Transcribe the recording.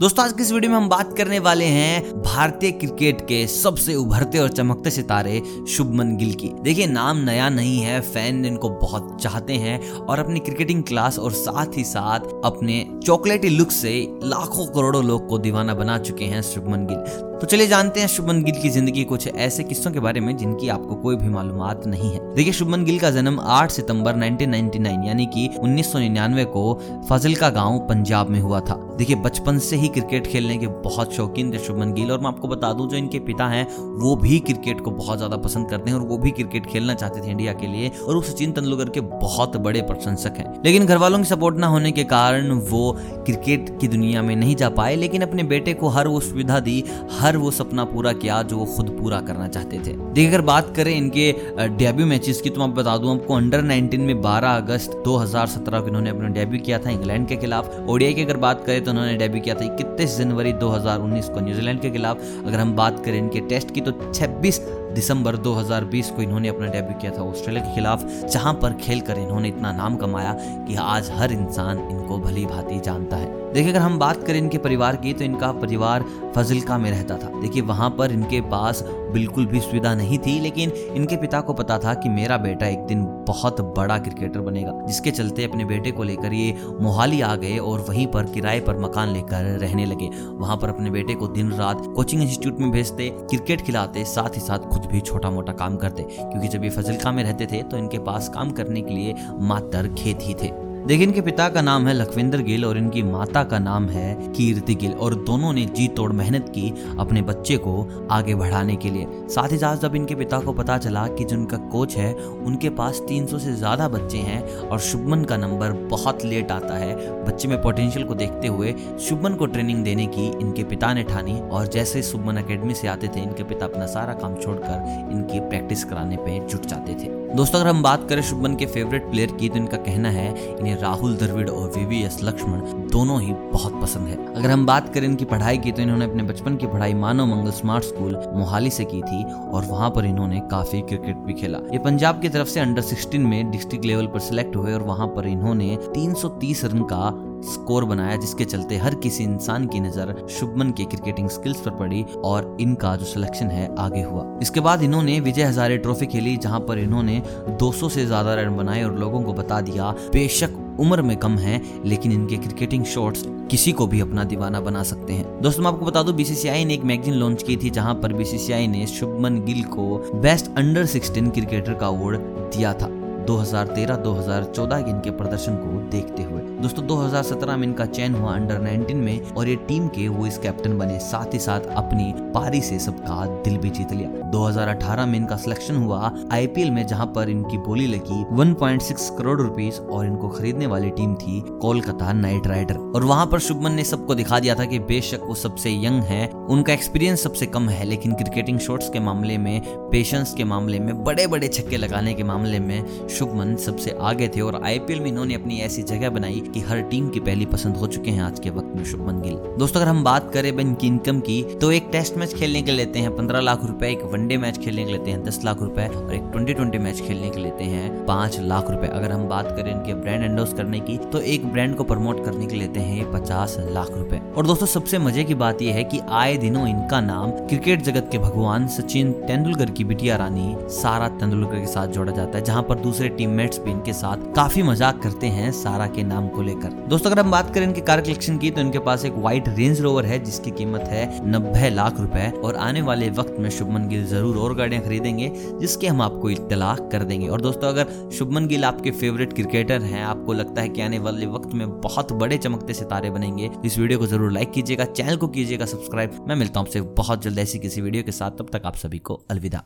दोस्तों, आज की इस वीडियो में हम बात करने वाले हैं भारतीय क्रिकेट के सबसे उभरते और चमकते सितारे शुभमन गिल की। देखिए, नाम नया नहीं है, फ़ैन इनको बहुत चाहते हैं और अपनी क्रिकेटिंग क्लास और साथ ही साथ अपने चॉकलेटी लुक से लाखों करोड़ों लोग को दीवाना बना चुके हैं शुभमन गिल। तो चलिए जानते हैं शुभमन गिल की ज़िंदगी कुछ ऐसे किस्सों के बारे में जिनकी आपको कोई भी मालूम नहीं है। देखिए, शुभमन गिल का जन्म 8 सितंबर 1999 यानी कि 1999 को फाजिलका गाँव पंजाब में हुआ था। देखिए, बचपन से ही क्रिकेट खेलने के बहुत शौकीन थे शुभमन गिल, और मैं आपको बता दूँ, जो इनके पिता हैं, वो भी क्रिकेट को बहुत ज़्यादा पसंद करते हैं, और वो भी क्रिकेट खेलना चाहते थे इंडिया के लिए, और वो सचिन तेंदुलकर के बहुत बड़े प्रशंसक हैं। लेकिन घर वालों की सपोर्ट न होने के कारण वो क्रिकेट की दुनिया में नहीं जा पाए, लेकिन अपने बेटे को हर वो सुविधा दी, हर हर वो सपना पूरा किया जो वो खुद पूरा करना चाहते थे। देखिए, अगर बात करें इनके डेब्यू मैचेस की तो मैं बता दूँ आपको अंडर 19 में 12 अगस्त 2017 को इन्होंने अपना डेब्यू किया था इंग्लैंड के खिलाफ। ओडिया की अगर बात करें तो उन्होंने डेब्यू किया था इकतीस जनवरी 2019 को न्यूजीलैंड के खिलाफ। अगर हम बात करें इनके टेस्ट की तो छब्बीस दिसंबर 2020 को इन्होंने अपना डेब्यू किया था ऑस्ट्रेलिया के खिलाफ, जहाँ पर खेलकर इन्होंने इतना नाम कमाया कि आज हर इंसान इनको भली भांति जानता है। देखिए, अगर हम बात करें इनके परिवार की तो इनका परिवार फजिलका में रहता था। देखिए, वहाँ पर इनके पास बिल्कुल भी सुविधा नहीं थी, लेकिन इनके पिता को पता था कि मेरा बेटा एक दिन बहुत बड़ा क्रिकेटर बनेगा, जिसके चलते अपने बेटे को लेकर ये मोहाली आ गए और वहीं पर किराए पर मकान लेकर रहने लगे। वहाँ पर अपने बेटे को दिन रात कोचिंग इंस्टीट्यूट में भेजते, क्रिकेट खिलाते, साथ ही साथ खुद भी छोटा मोटा काम करते। क्योंकि जब ये फजिलका में रहते थे तो इनके पास काम करने के लिए मात्र खेत ही थे। देखिए इनके पिता का नाम है लखविंदर गिल और इनकी माता का नाम है कीर्ति गिल और दोनों ने जी तोड़ मेहनत की अपने बच्चे को आगे बढ़ाने के लिए। साथ ही साथ जब इनके पिता को पता चला कि जो उनका कोच है, उनके पास 300 से ज़्यादा बच्चे हैं और शुभमन का नंबर बहुत लेट आता है, बच्चे में पोटेंशियल को देखते हुए शुभमन को ट्रेनिंग देने की इनके पिता ने ठानी और जैसे शुभमन अकेडमी से आते थे, इनके पिता अपना सारा काम छोड़कर इनकी प्रैक्टिस कराने पे जुट जाते थे। दोस्तों, अगर हम बात करें शुभमन के फेवरेट प्लेयर की तो इनका कहना है, इन्हें राहुल द्रविड़ और वीवीएस लक्ष्मण दोनों ही बहुत पसंद है। अगर हम बात करें इनकी पढ़ाई की तो इन्होंने अपने बचपन की पढ़ाई मानव मंगल स्मार्ट स्कूल मोहाली से की थी और वहाँ पर इन्होंने काफ़ी क्रिकेट भी खेला। ये पंजाब की तरफ़ से अंडर 16 में डिस्ट्रिक्ट लेवल पर सिलेक्ट हुए और वहाँ पर इन्होंने 330 रन का स्कोर बनाया, जिसके चलते हर किसी इंसान की नज़र शुभमन के क्रिकेटिंग स्किल्स पर पड़ी और इनका जो सिलेक्शन है आगे हुआ। इसके बाद इन्होंने विजय हजारे ट्रॉफी खेली, जहाँ पर इन्होंने 200 से ज़्यादा रन बनाए और लोगों को बता दिया, बेशक उम्र में कम है, लेकिन इनके क्रिकेटिंग शॉट्स किसी को भी अपना दीवाना बना सकते हैं। दोस्तों, मैं आपको बता दूँ बीसीसीआई ने एक मैगजीन लॉन्च की थी, जहाँ पर बीसीसीआई ने शुभमन गिल को बेस्ट अंडर 16 क्रिकेटर का अवार्ड दिया था। 2013-2014 के इनके प्रदर्शन को देखते हुए। दोस्तों 2017 में इनका चयन हुआ अंडर 19 में और ये टीम के वो इस कैप्टन बने, साथ ही साथ अपनी पारी से सबका दिल भी जीत लिया। 2018 में इनका सिलेक्शन हुआ आईपीएल में, जहाँ पर इनकी बोली लगी 1.6 करोड़ रुपीस और इनको खरीदने वाली टीम थी कोलकाता नाइट राइडर। और वहाँ पर शुभमन ने सबको दिखा दिया था कि बेशक वो सबसे यंग है, उनका एक्सपीरियंस सबसे कम है, लेकिन क्रिकेटिंग शॉट्स के मामले में पेशेंस के मामले में बड़े बड़े छक्के लगाने के मामले में शुभमन सबसे आगे थे और आईपीएल में इन्होंने अपनी ऐसी जगह बनाई कि हर टीम की पहली पसंद हो चुके हैं आज के वक्त में शुभमन गिल। दोस्तों, अगर हम बात करें इनकी इनकम की तो एक टेस्ट मैच खेलने के लेते हैं पंद्रह लाख रुपए, एक वनडे मैच खेलने के लेते हैं दस लाख रुपए और एक ट्वेंटी ट्वेंटी मैच खेलने के लेते हैं पाँच लाख रुपए। अगर हम बात करें इनके ब्रांड एंडोस करने की तो एक ब्रांड को प्रमोट करने के लेते हैं पचास लाख रुपए। और दोस्तों, सबसे मज़े की बात यह है की आए दिनों इनका नाम क्रिकेट जगत के भगवान सचिन तेंदुलकर की बिटिया रानी सारा तेंदुलकर के साथ जोड़ा जाता है, जहाँ पर दूसरे टीममेट्स भी इनके साथ काफ़ी मज़ाक करते हैं सारा के नाम को लेकर। दोस्तों, अगर हम बात करें इनके कार कलेक्शन की तो इनके पास एक व्हाइट रेंज रोवर है, जिसकी कीमत है नब्बे लाख रुपए, और आने वाले वक्त में शुभमन गिल ज़रूर और गाड़ियाँ खरीदेंगे, जिसके हम आपको इतला कर देंगे। और दोस्तों, अगर शुभमन गिल आपके फेवरेट क्रिकेटर हैं, आपको लगता है कि आने वाले वक्त में बहुत बड़े चमकते सितारे बनेंगे इस वीडियो को ज़रूर लाइक कीजिएगा चैनल को कीजिएगा सब्सक्राइब मैं मिलता हूँ आपसे बहुत जल्द ऐसी किसी वीडियो के साथ, तब तक आप सभी को अलविदा।